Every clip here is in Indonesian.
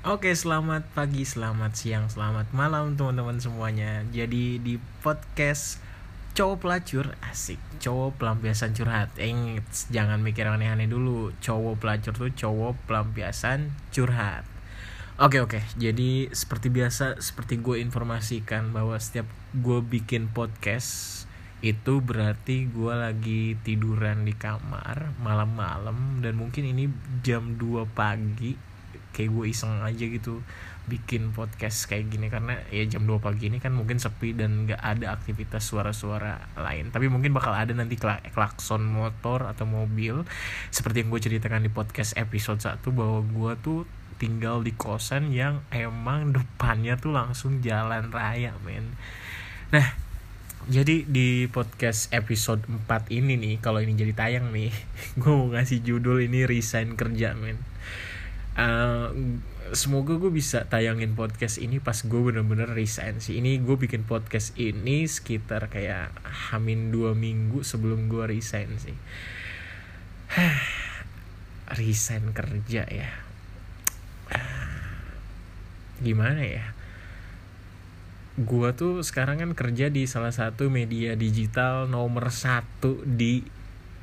Oke, selamat pagi, selamat siang, selamat malam teman-teman semuanya. Jadi di podcast cowok pelacur asik, cowok pelampiasan curhat. Eh, jangan mikir aneh-aneh dulu. Cowok pelacur tuh cowok pelampiasan curhat. Oke oke, jadi seperti biasa, seperti gue informasikan bahwa setiap gue bikin podcast itu berarti gue lagi tiduran di kamar malam-malam dan mungkin ini jam 2 pagi kayak gue iseng aja gitu bikin podcast kayak gini. Karena ya jam 2 pagi ini kan mungkin sepi dan gak ada aktivitas suara-suara lain. Tapi mungkin bakal ada nanti klakson motor atau mobil. Seperti yang gue ceritakan di podcast episode 1 bahwa gue tuh tinggal di kosan yang emang depannya tuh langsung jalan raya men. Nah jadi di podcast episode 4 ini nih kalau ini jadi tayang nih gue mau ngasih judul ini resign kerja men uh, semoga gue bisa tayangin podcast ini pas gue bener-bener resign sih. Ini gue bikin podcast ini sekitar kayak hamin dua minggu sebelum gue resign sih. Resign kerja ya. Gimana ya? Gua tuh sekarang kan kerja di salah satu media digital nomor satu di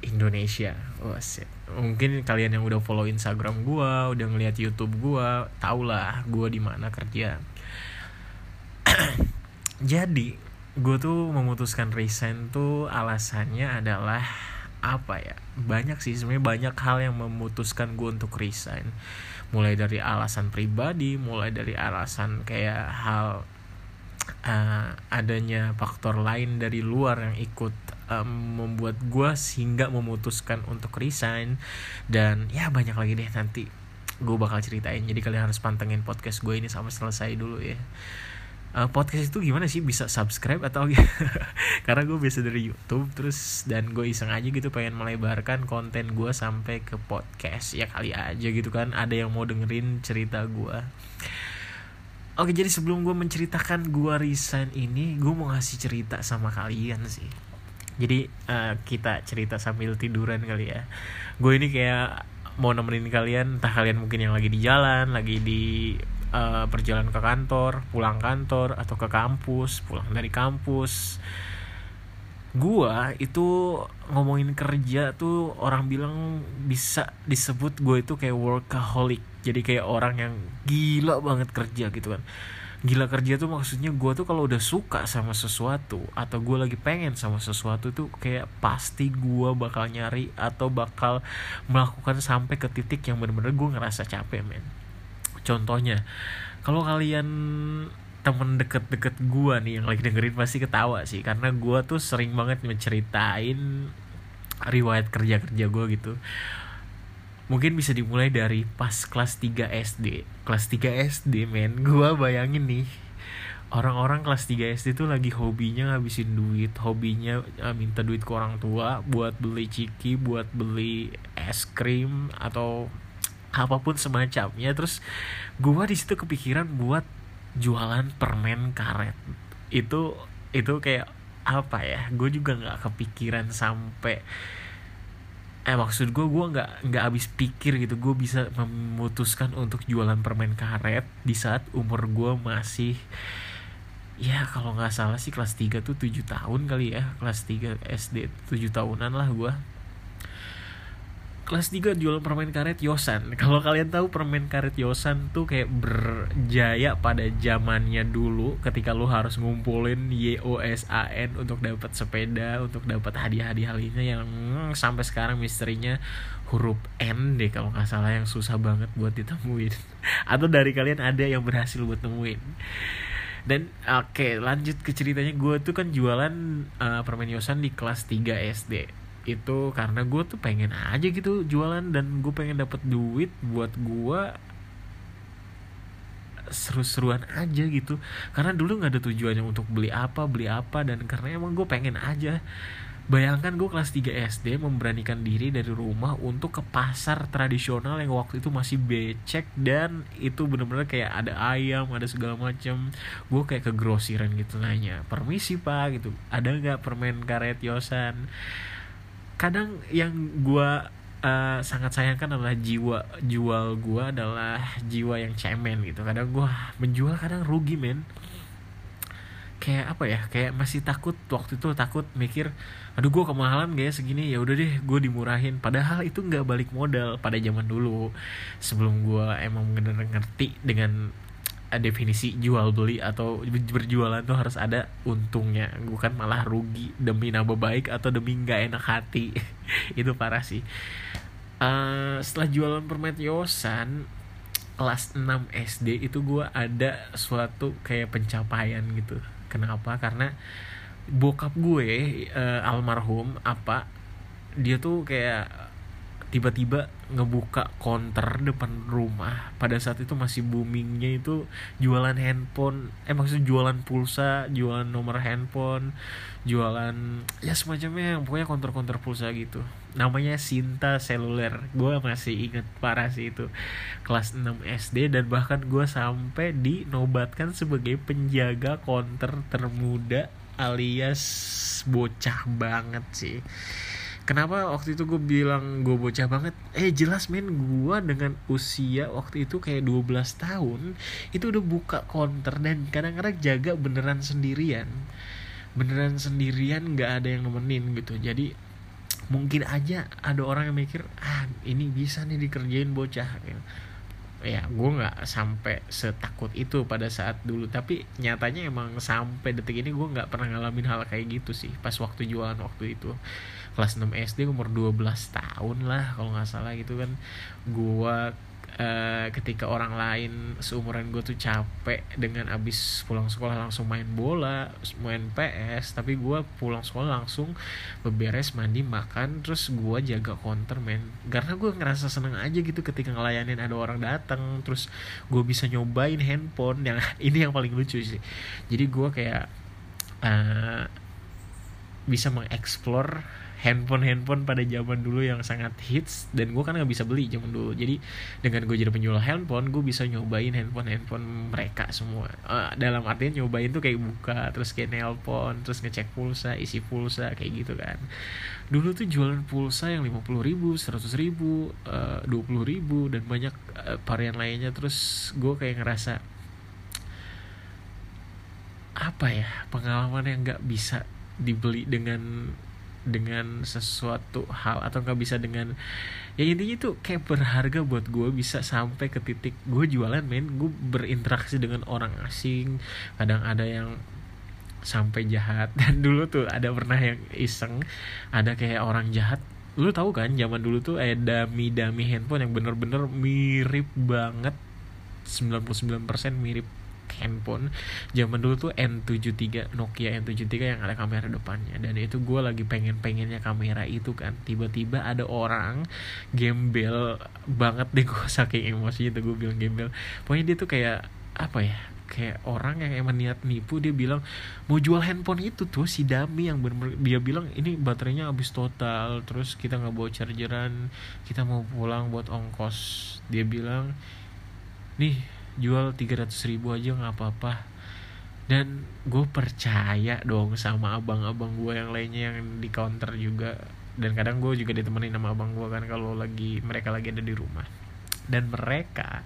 Indonesia. Oh, shit. Mungkin kalian yang udah follow Instagram gua, udah ngeliat YouTube gua, tau lah gua di mana kerja. Jadi, gue tuh memutuskan resign tuh alasannya adalah apa ya? Banyak sih sebenarnya banyak hal yang memutuskan gue untuk resign. Mulai dari alasan pribadi, mulai dari alasan kayak hal uh, adanya faktor lain dari luar yang ikut um, membuat gue sehingga memutuskan untuk resign. Dan ya banyak lagi deh nanti gue bakal ceritain. Jadi kalian harus pantengin podcast gue ini sampai selesai dulu ya. Uh, podcast itu gimana sih? Bisa subscribe atau karena gue biasa dari YouTube terus dan gue iseng aja gitu pengen melebarkan konten gue sampai ke podcast. Ya kali aja gitu kan. Ada yang mau dengerin cerita gue Oke jadi sebelum gue menceritakan gue resign ini Gue mau ngasih cerita sama kalian sih Jadi uh, kita cerita sambil tiduran kali ya. Gue ini kayak mau nemenin kalian Entah kalian mungkin yang lagi di jalan Lagi di uh, perjalanan ke kantor Pulang kantor atau ke kampus Pulang dari kampus. Gua itu ngomongin kerja tuh orang bilang bisa disebut gue itu kayak workaholic. Jadi kayak orang yang gila banget kerja gitu kan gila kerja tuh maksudnya gue tuh kalau udah suka sama sesuatu atau gue lagi pengen sama sesuatu tuh kayak pasti gue bakal nyari atau bakal melakukan sampai ke titik yang bener-bener gue ngerasa capek men. Contohnya kalau kalian temen deket-deket gue nih yang lagi dengerin pasti ketawa sih karena gue tuh sering banget menceritain riwayat kerja-kerja gue gitu mungkin bisa dimulai dari pas kelas 3 SD kelas 3 SD men. Gue bayangin nih orang-orang kelas 3 SD tuh lagi hobinya ngabisin duit. Hobinya uh, minta duit ke orang tua buat beli ciki buat beli es krim atau apa pun semacamnya. Terus gue di situ kepikiran buat jualan permen karet. Itu itu kayak apa ya? Gue juga nggak kepikiran sampai eh maksud gue gue nggak nggak habis pikir gitu. Gue bisa memutuskan untuk jualan permen karet di saat umur gue masih ya kalau nggak salah sih kelas 3 tuh 7 tahun kali ya. Kelas 3 SD 7 tahunan lah gue kelas 3 jual permen karet Yosan. Kalau kalian tahu permen karet Yosan tuh kayak berjaya pada zamannya dulu ketika lu harus ngumpulin YOSAN untuk dapat sepeda, untuk dapat hadiah-hadiah lainnya yang hmm, sampai sekarang misterinya huruf N deh kalau nggak salah yang susah banget buat ditemuin. Atau dari kalian ada yang berhasil buat temuin. Dan oke, okay, lanjut ke ceritanya gue tuh kan jualan uh, permen Yosan di kelas 3 SD itu karena gue tuh pengen aja gitu jualan dan gue pengen dapat duit buat gue seru-seruan aja gitu karena dulu nggak ada tujuannya untuk beli apa beli apa dan karena emang gue pengen aja Bayangkan gue kelas 3 SD memberanikan diri dari rumah untuk ke pasar tradisional yang waktu itu masih becek dan itu bener-bener kayak ada ayam, ada segala macam. Gue kayak ke grosiran gitu nanya, permisi pak gitu, ada nggak permen karet yosan? Kadang yang gue uh, sangat sayangkan adalah jiwa jual gue adalah jiwa yang cemen gitu. Kadang gue menjual kadang rugi men. Kayak apa ya? Kayak masih takut waktu itu takut mikir aduh gue kemahalan gak ya segini ya udah deh gue dimurahin. Padahal itu nggak balik modal pada zaman dulu. Sebelum gue emang bener ngerti dengan definisi jual beli atau berjualan tuh harus ada untungnya bukan malah rugi demi nambah baik atau demi nggak enak hati. Itu parah sih. Uh, setelah jualan permet yosan kelas 6 SD itu gue ada suatu kayak pencapaian gitu. Kenapa? Karena bokap gue uh, almarhum apa dia tuh kayak tiba-tiba ngebuka konter depan rumah pada saat itu masih boomingnya itu jualan handphone eh maksudnya jualan pulsa jualan nomor handphone jualan ya semacamnya yang pokoknya konter-konter pulsa gitu. Namanya Sinta Seluler. Gue masih inget parah sih itu. Kelas 6 SD dan bahkan gue sampai dinobatkan sebagai penjaga konter termuda alias bocah banget sih kenapa waktu itu gue bilang gue bocah banget? Eh jelas men gue dengan usia waktu itu kayak 12 tahun itu udah buka counter dan kadang-kadang jaga beneran sendirian. Beneran sendirian nggak ada yang nemenin gitu. Jadi mungkin aja ada orang yang mikir ah ini bisa nih dikerjain bocah. Ya gue nggak sampai setakut itu pada saat dulu. Tapi nyatanya emang sampai detik ini gue nggak pernah ngalamin hal kayak gitu sih pas waktu jualan waktu itu kelas 6 SD umur 12 tahun lah kalau nggak salah gitu kan. Gua uh, ketika orang lain seumuran gue tuh capek dengan abis pulang sekolah langsung main bola main PS tapi gue pulang sekolah langsung beberes mandi makan terus gue jaga counter men. Karena gue ngerasa seneng aja gitu ketika ngelayanin ada orang datang terus gue bisa nyobain handphone. Yang ini yang paling lucu sih. Jadi gue kayak uh, bisa mengeksplor handphone handphone pada zaman dulu yang sangat hits dan gue kan nggak bisa beli zaman dulu. Jadi dengan gue jadi penjual handphone gue bisa nyobain handphone handphone mereka semua. Uh, dalam artian nyobain tuh kayak buka terus kayak nelpon terus ngecek pulsa isi pulsa kayak gitu kan. Dulu tuh jualan pulsa yang lima puluh ribu seratus ribu eh, dua puluh ribu dan banyak uh, varian lainnya. Terus gue kayak ngerasa apa ya pengalaman yang nggak bisa dibeli dengan dengan sesuatu hal atau nggak bisa dengan ya intinya tuh kayak berharga buat gue bisa sampai ke titik gue jualan men. Gue berinteraksi dengan orang asing. Kadang ada yang sampai jahat. Dan dulu tuh ada pernah yang iseng ada kayak orang jahat. Lu tahu kan zaman dulu tuh ada dami dami handphone yang bener-bener mirip banget. 99% mirip handphone. Zaman dulu tuh N73 Nokia N73 yang ada kamera depannya. Dan itu gue lagi pengen pengennya kamera itu kan. Tiba-tiba ada orang gembel banget deh gue saking emosi itu gue bilang gembel. Pokoknya dia tuh kayak apa ya kayak orang yang emang niat nipu dia bilang mau jual handphone itu tuh si Dami yang bener, -bener dia bilang ini baterainya habis total terus kita nggak bawa chargeran kita mau pulang buat ongkos. Dia bilang nih jual 300 ribu aja nggak apa-apa. Dan gue percaya dong sama abang-abang gue yang lainnya yang di counter juga. Dan kadang gue juga ditemenin sama abang gue kan kalau lagi mereka lagi ada di rumah. Dan mereka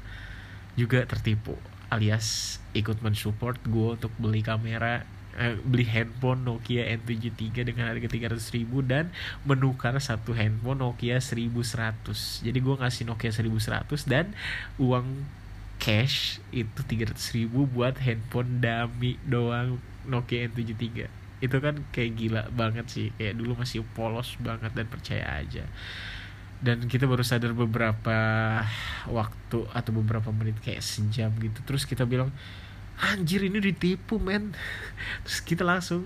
juga tertipu alias ikut mensupport gue untuk beli kamera eh, beli handphone Nokia N73 dengan harga 300 ribu dan menukar satu handphone Nokia 1100 jadi gue ngasih Nokia 1100 dan uang cash itu 300 ribu buat handphone dummy doang Nokia N73 itu kan kayak gila banget sih kayak dulu masih polos banget dan percaya aja. Dan kita baru sadar beberapa waktu atau beberapa menit kayak sejam gitu. Terus kita bilang anjir ini ditipu men. Terus kita langsung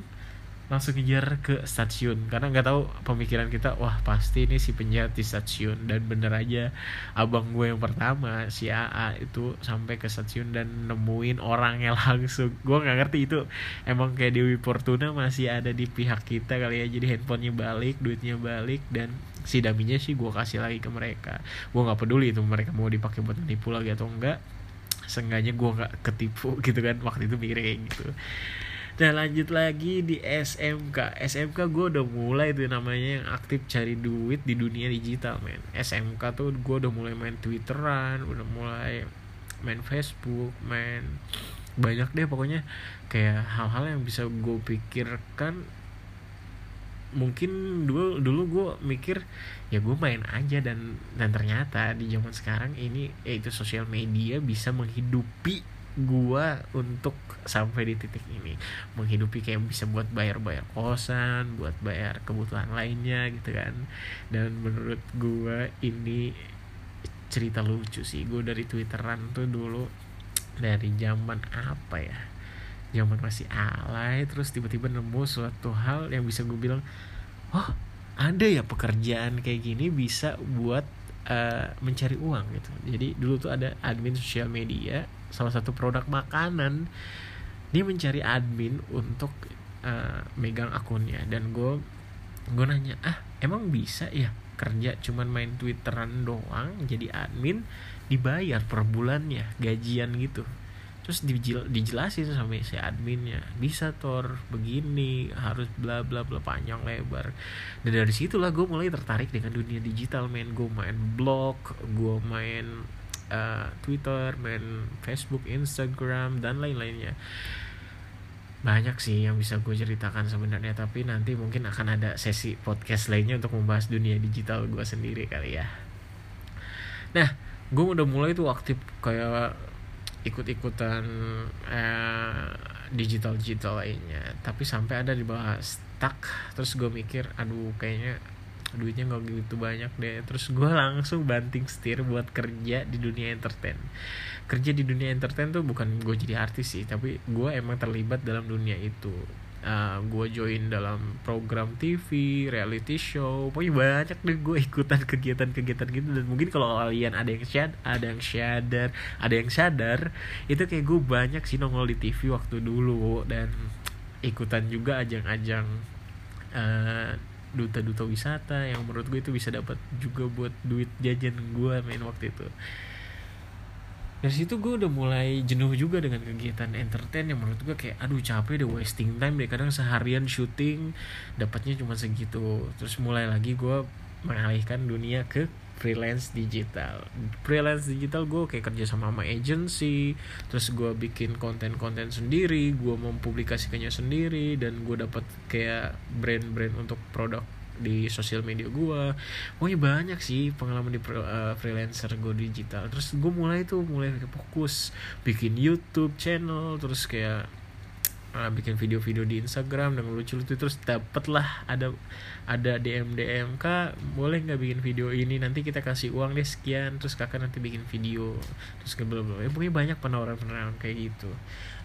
langsung ngejar ke stasiun. Karena nggak tahu pemikiran kita wah pasti ini si penjahat di stasiun dan bener aja abang gue yang pertama si AA itu sampai ke stasiun dan nemuin orangnya langsung. Gue nggak ngerti itu emang kayak Dewi Fortuna masih ada di pihak kita kali ya. Jadi handphonenya balik duitnya balik dan si daminya sih gue kasih lagi ke mereka. Gue nggak peduli itu mereka mau dipakai buat nipu lagi atau enggak. Seenggaknya gue nggak ketipu gitu kan waktu itu mikirnya kayak gitu Nah lanjut lagi di SMK SMK gue udah mulai tuh namanya yang aktif cari duit di dunia digital men. SMK tuh gue udah mulai main twitteran Udah mulai main Facebook Main banyak deh pokoknya. Kayak hal-hal yang bisa gue pikirkan mungkin dulu dulu gue mikir ya gue main aja dan dan ternyata di zaman sekarang ini yaitu sosial media bisa menghidupi gue untuk sampai di titik ini. Menghidupi kayak bisa buat bayar bayar kosan buat bayar kebutuhan lainnya gitu kan. Dan menurut gue ini cerita lucu sih. Gue dari twitteran tuh dulu dari zaman apa ya? Zaman masih alay terus tiba-tiba nemu suatu hal yang bisa gue bilang oh ada ya pekerjaan kayak gini bisa buat uh, mencari uang gitu. Jadi dulu tuh ada admin sosial media salah satu produk makanan dia mencari admin untuk uh, megang akunnya. Dan gue gue nanya ah emang bisa ya kerja cuman main twitteran doang jadi admin dibayar per bulannya gajian gitu? Terus dijel, dijelasin sama si adminnya bisa tor begini harus bla bla bla panjang lebar. Dan dari situlah gue mulai tertarik dengan dunia digital main gue main blog gue main uh, Twitter main Facebook Instagram dan lain-lainnya. Banyak sih yang bisa gue ceritakan sebenarnya tapi nanti mungkin akan ada sesi podcast lainnya untuk membahas dunia digital gue sendiri kali ya. Nah gue udah mulai tuh aktif kayak ikut-ikutan eh, digital digital lainnya. Tapi sampai ada di bawah stuck. Terus gue mikir aduh kayaknya duitnya nggak gitu banyak deh. Terus gue langsung banting setir buat kerja di dunia entertain. Kerja di dunia entertain tuh bukan gue jadi artis sih tapi gue emang terlibat dalam dunia itu. Uh, gue join dalam program TV, reality show, pokoknya banyak deh gue ikutan kegiatan-kegiatan gitu. Dan mungkin kalau kalian ada yang shad, ada yang sadar, ada yang sadar, itu kayak gue banyak sih nongol di TV waktu dulu. Dan ikutan juga ajang-ajang uh, duta-duta wisata yang menurut gue itu bisa dapat juga buat duit jajan gue main waktu itu. Dari situ gue udah mulai jenuh juga dengan kegiatan entertain yang menurut gue kayak aduh capek deh wasting time deh kadang seharian syuting dapatnya cuma segitu. Terus mulai lagi gue mengalihkan dunia ke freelance digital. Freelance digital gue kayak kerja sama sama agency terus gue bikin konten-konten sendiri gue mempublikasikannya sendiri dan gue dapat kayak brand-brand untuk produk di sosial media gue pokoknya banyak sih pengalaman di uh, freelancer gue digital. Terus gue mulai tuh mulai fokus bikin YouTube channel terus kayak uh, bikin video-video di Instagram dengan lucu-lucu terus dapet lah ada ada DM DM kak boleh nggak bikin video ini? Nanti kita kasih uang deh sekian. Terus kakak nanti bikin video terus ke ya pokoknya banyak penawaran-penawaran kayak gitu.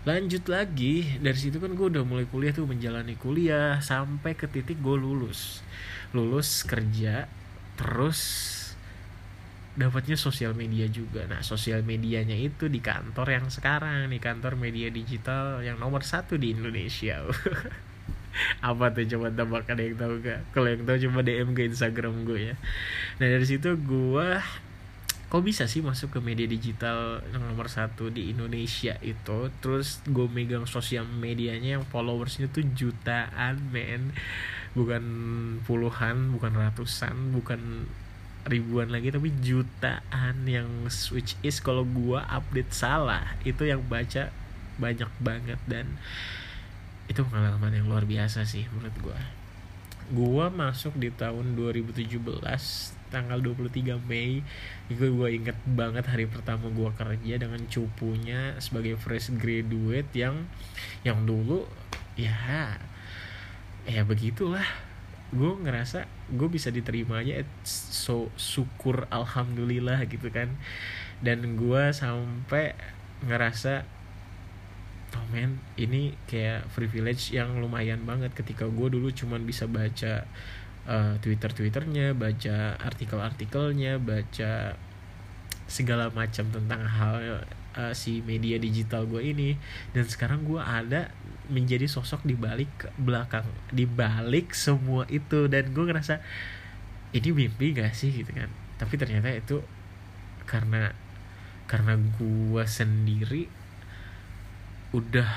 Lanjut lagi dari situ kan gue udah mulai kuliah tuh menjalani kuliah sampai ke titik gue lulus. Lulus kerja terus dapatnya sosial media juga. Nah sosial medianya itu di kantor yang sekarang di kantor media digital yang nomor satu di Indonesia. Apa tuh? Coba tebak ada yang tahu gak kalau yang tahu coba DM ke Instagram gue ya. Nah dari situ gue kok bisa sih masuk ke media digital yang nomor satu di Indonesia itu? Terus gue megang sosial medianya yang followersnya tuh jutaan men. Bukan puluhan bukan ratusan bukan ribuan lagi tapi jutaan yang switch is kalau gue update salah itu yang baca banyak banget. Dan itu pengalaman yang luar biasa sih menurut gue gue masuk di tahun 2017 tanggal 23 Mei itu gue inget banget hari pertama gue kerja dengan cupunya sebagai fresh graduate yang yang dulu ya ya begitulah gue ngerasa gue bisa diterima aja so syukur alhamdulillah gitu kan. Dan gue sampai ngerasa oh man ini kayak privilege yang lumayan banget ketika gue dulu cuman bisa baca uh, twitter twitternya baca artikel artikelnya baca segala macam tentang hal uh, si media digital gue ini. Dan sekarang gue ada menjadi sosok di balik belakang di balik semua itu. Dan gue ngerasa ini mimpi gak sih gitu kan? Tapi ternyata itu karena karena gue sendiri udah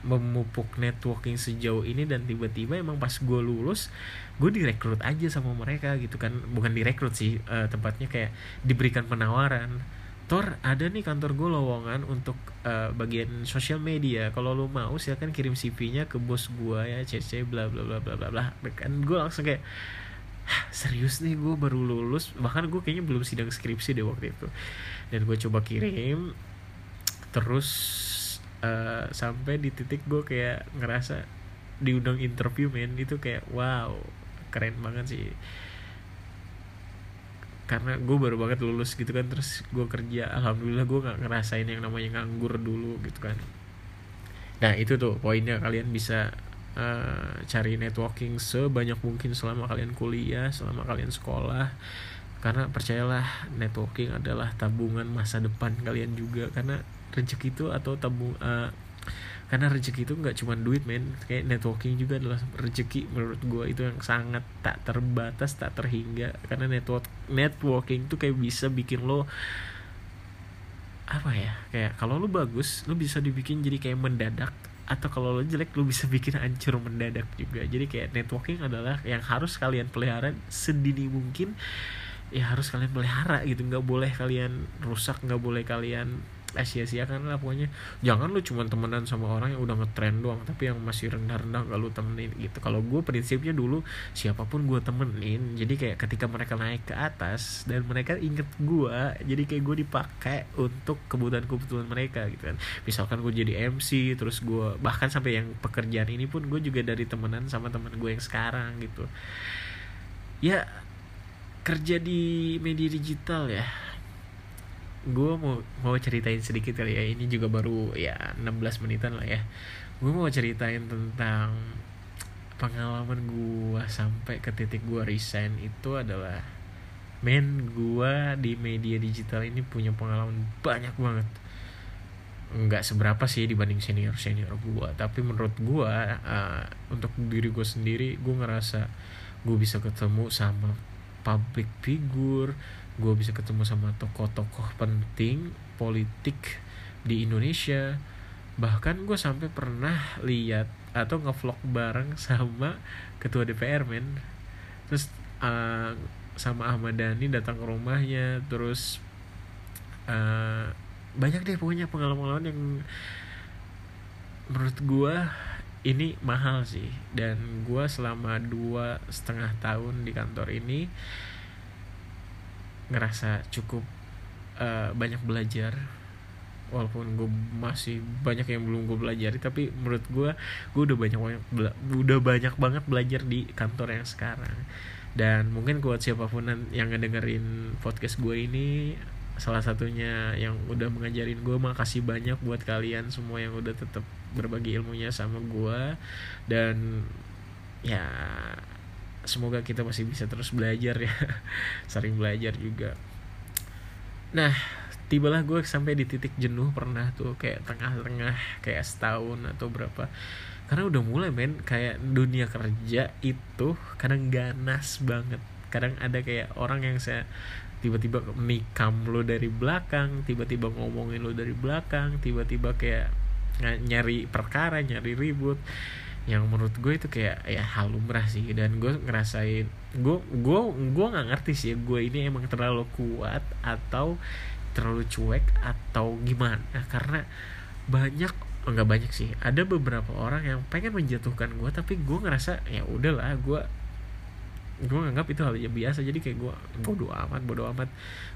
memupuk networking sejauh ini. Dan tiba-tiba emang pas gue lulus gue direkrut aja sama mereka gitu kan? Bukan direkrut sih uh, tempatnya kayak diberikan penawaran Tor ada nih kantor gue lowongan untuk uh, bagian sosial media. Kalau lo mau silakan kirim CV-nya ke bos gue ya cc bla bla bla bla bla bla. Kan gue langsung kayak serius nih gue baru lulus? Bahkan gue kayaknya belum sidang skripsi deh waktu itu. Dan gue coba kirim terus uh, sampai di titik gue kayak ngerasa diundang interview men. Itu kayak wow keren banget sih karena gue baru banget lulus gitu kan terus gue kerja alhamdulillah gue nggak ngerasain yang namanya nganggur dulu gitu kan. Nah itu tuh poinnya kalian bisa uh, cari networking sebanyak mungkin selama kalian kuliah selama kalian sekolah. Karena percayalah networking adalah tabungan masa depan kalian juga. Karena rezeki itu atau tabung uh, karena rezeki itu nggak cuma duit men. Kayak networking juga adalah rezeki menurut gue itu yang sangat tak terbatas tak terhingga. Karena network networking tuh kayak bisa bikin lo apa ya? Kayak kalau lo bagus lo bisa dibikin jadi kayak mendadak. Atau kalau lo jelek lo bisa bikin hancur mendadak juga. Jadi kayak networking adalah yang harus kalian pelihara sedini mungkin. Ya harus kalian pelihara gitu. Nggak boleh kalian rusak nggak boleh kalian eh sia-siakan lah pokoknya. Jangan lu cuma temenan sama orang yang udah ngetrend doang tapi yang masih rendah-rendah gak lu temenin gitu. Kalau gue prinsipnya dulu siapa pun gue temenin jadi kayak ketika mereka naik ke atas dan mereka inget gue jadi kayak gue dipakai untuk kebutuhan-kebutuhan mereka gitu kan. Misalkan gue jadi MC terus gue bahkan sampai yang pekerjaan ini pun gue juga dari temenan sama teman gue yang sekarang gitu. Ya kerja di media digital ya gue mau mau ceritain sedikit kali ya. Ini juga baru ya 16 menitan lah ya. Gue mau ceritain tentang pengalaman gue sampai ke titik gue resign itu adalah men gue di media digital ini punya pengalaman banyak banget. Nggak seberapa sih dibanding senior senior gue tapi menurut gue uh, untuk diri gue sendiri gue ngerasa gue bisa ketemu sama public figure gue bisa ketemu sama tokoh-tokoh penting politik di Indonesia. Bahkan gue sampai pernah lihat atau ngevlog bareng sama ketua DPR men. Terus uh, sama Ahmad Dhani datang ke rumahnya terus uh, banyak deh pokoknya pengalaman-pengalaman yang menurut gue ini mahal sih. Dan gue selama dua setengah tahun di kantor ini ngerasa cukup uh, banyak belajar. Walaupun gue masih banyak yang belum gue pelajari tapi menurut gue gue udah banyak banyak udah banyak banget belajar di kantor yang sekarang. Dan mungkin buat siapa pun yang ngedengerin podcast gue ini salah satunya yang udah mengajarin gue makasih banyak buat kalian semua yang udah tetap berbagi ilmunya sama gue dan ya semoga kita masih bisa terus belajar ya. Sering belajar juga. Nah tibalah gue sampai di titik jenuh pernah tuh kayak tengah-tengah kayak setahun atau berapa. Karena udah mulai men kayak dunia kerja itu kadang ganas banget. Kadang ada kayak orang yang saya tiba-tiba nikam lo dari belakang tiba-tiba ngomongin lo dari belakang tiba-tiba kayak nyari perkara nyari ribut yang menurut gue itu kayak ya hal lumrah sih. Dan gue ngerasain gue gue gue nggak ngerti sih gue ini emang terlalu kuat atau terlalu cuek atau gimana. Karena banyak enggak banyak sih. Ada beberapa orang yang pengen menjatuhkan gue tapi gue ngerasa ya udahlah gue gue nganggap itu hal yang biasa jadi kayak gue bodoh amat bodoh amat.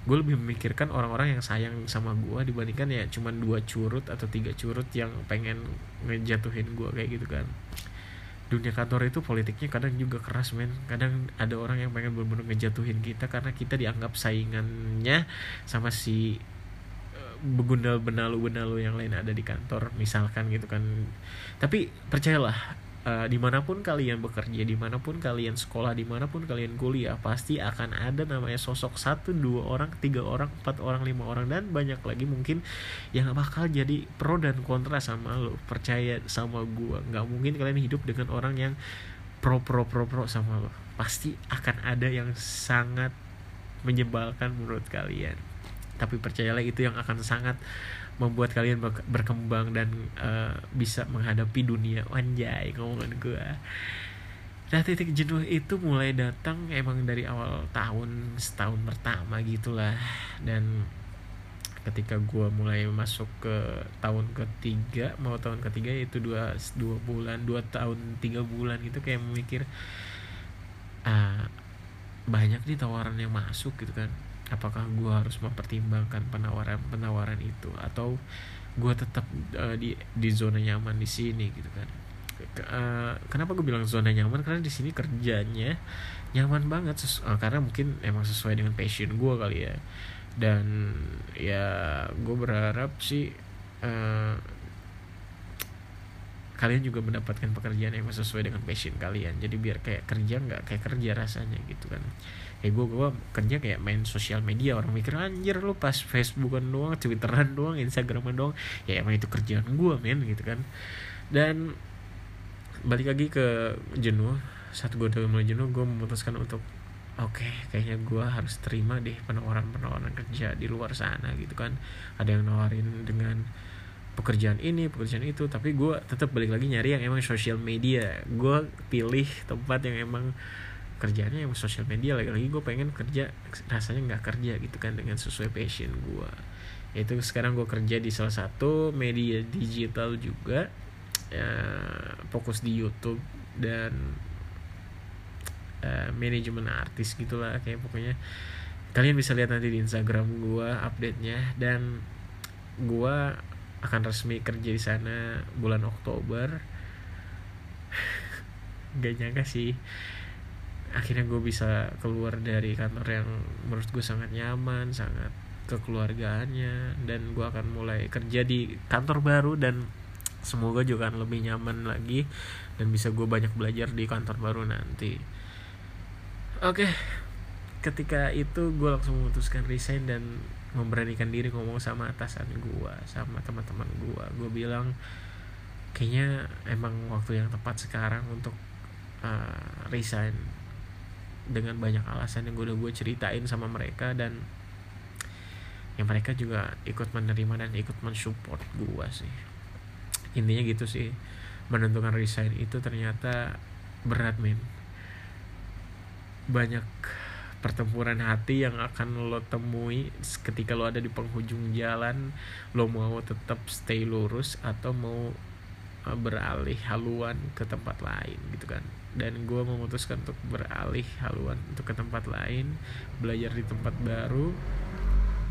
Gue lebih memikirkan orang-orang yang sayang sama gue dibandingkan ya cuman dua curut atau tiga curut yang pengen ngejatuhin gue kayak gitu kan. Dunia kantor itu politiknya kadang juga keras men. Kadang ada orang yang pengen benar-benar ngejatuhin kita karena kita dianggap saingannya sama si eh, begundal benalu benalu yang lain ada di kantor misalkan gitu kan. Tapi percayalah uh, di mana pun kalian bekerja di mana pun kalian sekolah di mana pun kalian kuliah pasti akan ada namanya sosok satu dua orang tiga orang empat orang lima orang dan banyak lagi mungkin yang bakal jadi pro dan kontra sama lo. Percaya sama gua. Nggak mungkin kalian hidup dengan orang yang pro pro pro pro sama lo. Pasti akan ada yang sangat menyebalkan menurut kalian. Tapi percayalah itu yang akan sangat membuat kalian berkembang dan uh, bisa menghadapi dunia. Anjay ngomongan gue nah titik jenuh itu mulai datang emang dari awal tahun setahun pertama gitulah. Dan ketika gue mulai masuk ke tahun ketiga mau tahun ketiga itu dua dua bulan dua tahun tiga bulan gitu kayak memikir uh, banyak nih tawaran yang masuk gitu kan apakah gue harus mempertimbangkan penawaran penawaran itu? Atau gue tetap uh, di di zona nyaman di sini gitu kan? Uh, kenapa gue bilang zona nyaman? Karena di sini kerjanya nyaman banget uh, karena mungkin emang sesuai dengan passion gue kali ya. Dan ya gue berharap sih uh, kalian juga mendapatkan pekerjaan yang sesuai dengan passion kalian. Jadi biar kayak kerja nggak kayak kerja rasanya gitu kan. Kayak gue gue kerja kayak main sosial media orang mikir anjir lu pas Facebookan doang Twitteran doang Instagraman doang. Ya emang itu kerjaan gue men gitu kan. Dan balik lagi ke jenuh saat gue udah mulai jenuh gue memutuskan untuk oke okay, kayaknya gue harus terima deh penawaran-penawaran kerja di luar sana gitu kan. Ada yang nawarin dengan pekerjaan ini pekerjaan itu. Tapi gue tetap balik lagi nyari yang emang sosial media. Gue pilih tempat yang emang kerjanya yang sosial media. Lagi-lagi gue pengen kerja rasanya nggak kerja gitu kan dengan sesuai passion gue itu sekarang gue kerja di salah satu media digital juga. Ya, fokus di YouTube dan uh, manajemen artis gitulah. Kayak pokoknya kalian bisa lihat nanti di Instagram gue update nya dan gue akan resmi kerja di sana bulan Oktober. Gak nyangka sih. Akhirnya gue bisa keluar dari kantor yang menurut gue sangat nyaman sangat kekeluargaannya dan gue akan mulai kerja di kantor baru dan semoga juga akan lebih nyaman lagi dan bisa gue banyak belajar di kantor baru nanti. Oke ketika itu gue langsung memutuskan resign dan memberanikan diri ngomong sama atasan gue sama teman-teman gue gue bilang kayaknya emang waktu yang tepat sekarang untuk uh, resign dengan banyak alasan yang gue udah gue ceritain sama mereka dan yang mereka juga ikut menerima dan ikut mensupport gue sih. Intinya gitu sih menentukan resign itu ternyata berat men. Banyak pertempuran hati yang akan lo temui ketika lo ada di penghujung jalan lo mau tetap stay lurus atau mau uh, beralih haluan ke tempat lain gitu kan. Dan gue memutuskan untuk beralih haluan untuk ke tempat lain belajar di tempat baru.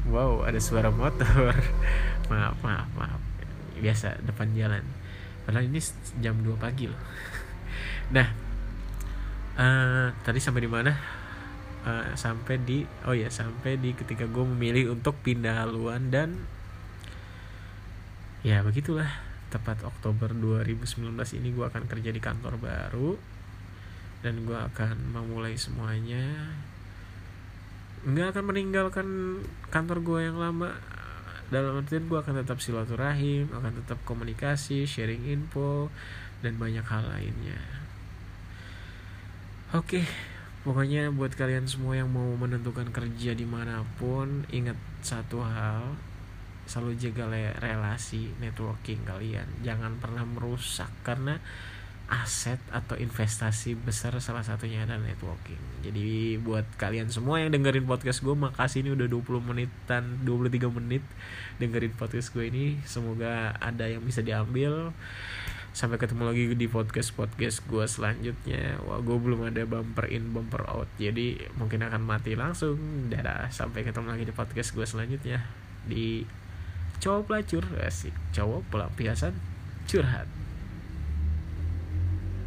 Wow ada suara motor. Maaf maaf maaf. Biasa depan jalan. Padahal ini jam 2 pagi loh. Nah uh, tadi sampai di mana uh, sampai di oh ya sampai di ketika gue memilih untuk pindah haluan dan ya begitulah. Tepat Oktober 2019 ini gue akan kerja di kantor baru dan gue akan memulai semuanya. Nggak akan meninggalkan kantor gue yang lama. Dalam artian gue akan tetap silaturahim akan tetap komunikasi sharing info dan banyak hal lainnya. Oke, pokoknya buat kalian semua yang mau menentukan kerja di mana pun, ingat satu hal, selalu jaga relasi networking kalian. Jangan pernah merusak karena aset atau investasi besar salah satunya adalah networking. Jadi buat kalian semua yang dengerin podcast gue, makasih ini udah 20 menitan, 23 menit dengerin podcast gue ini. Semoga ada yang bisa diambil sampai ketemu lagi di podcast podcast gue selanjutnya. Wah gue belum ada bumper in bumper out. Jadi mungkin akan mati langsung. Dadah sampai ketemu lagi di podcast gue selanjutnya. Di cowok pelacur asik. Cowok pelampiasan curhat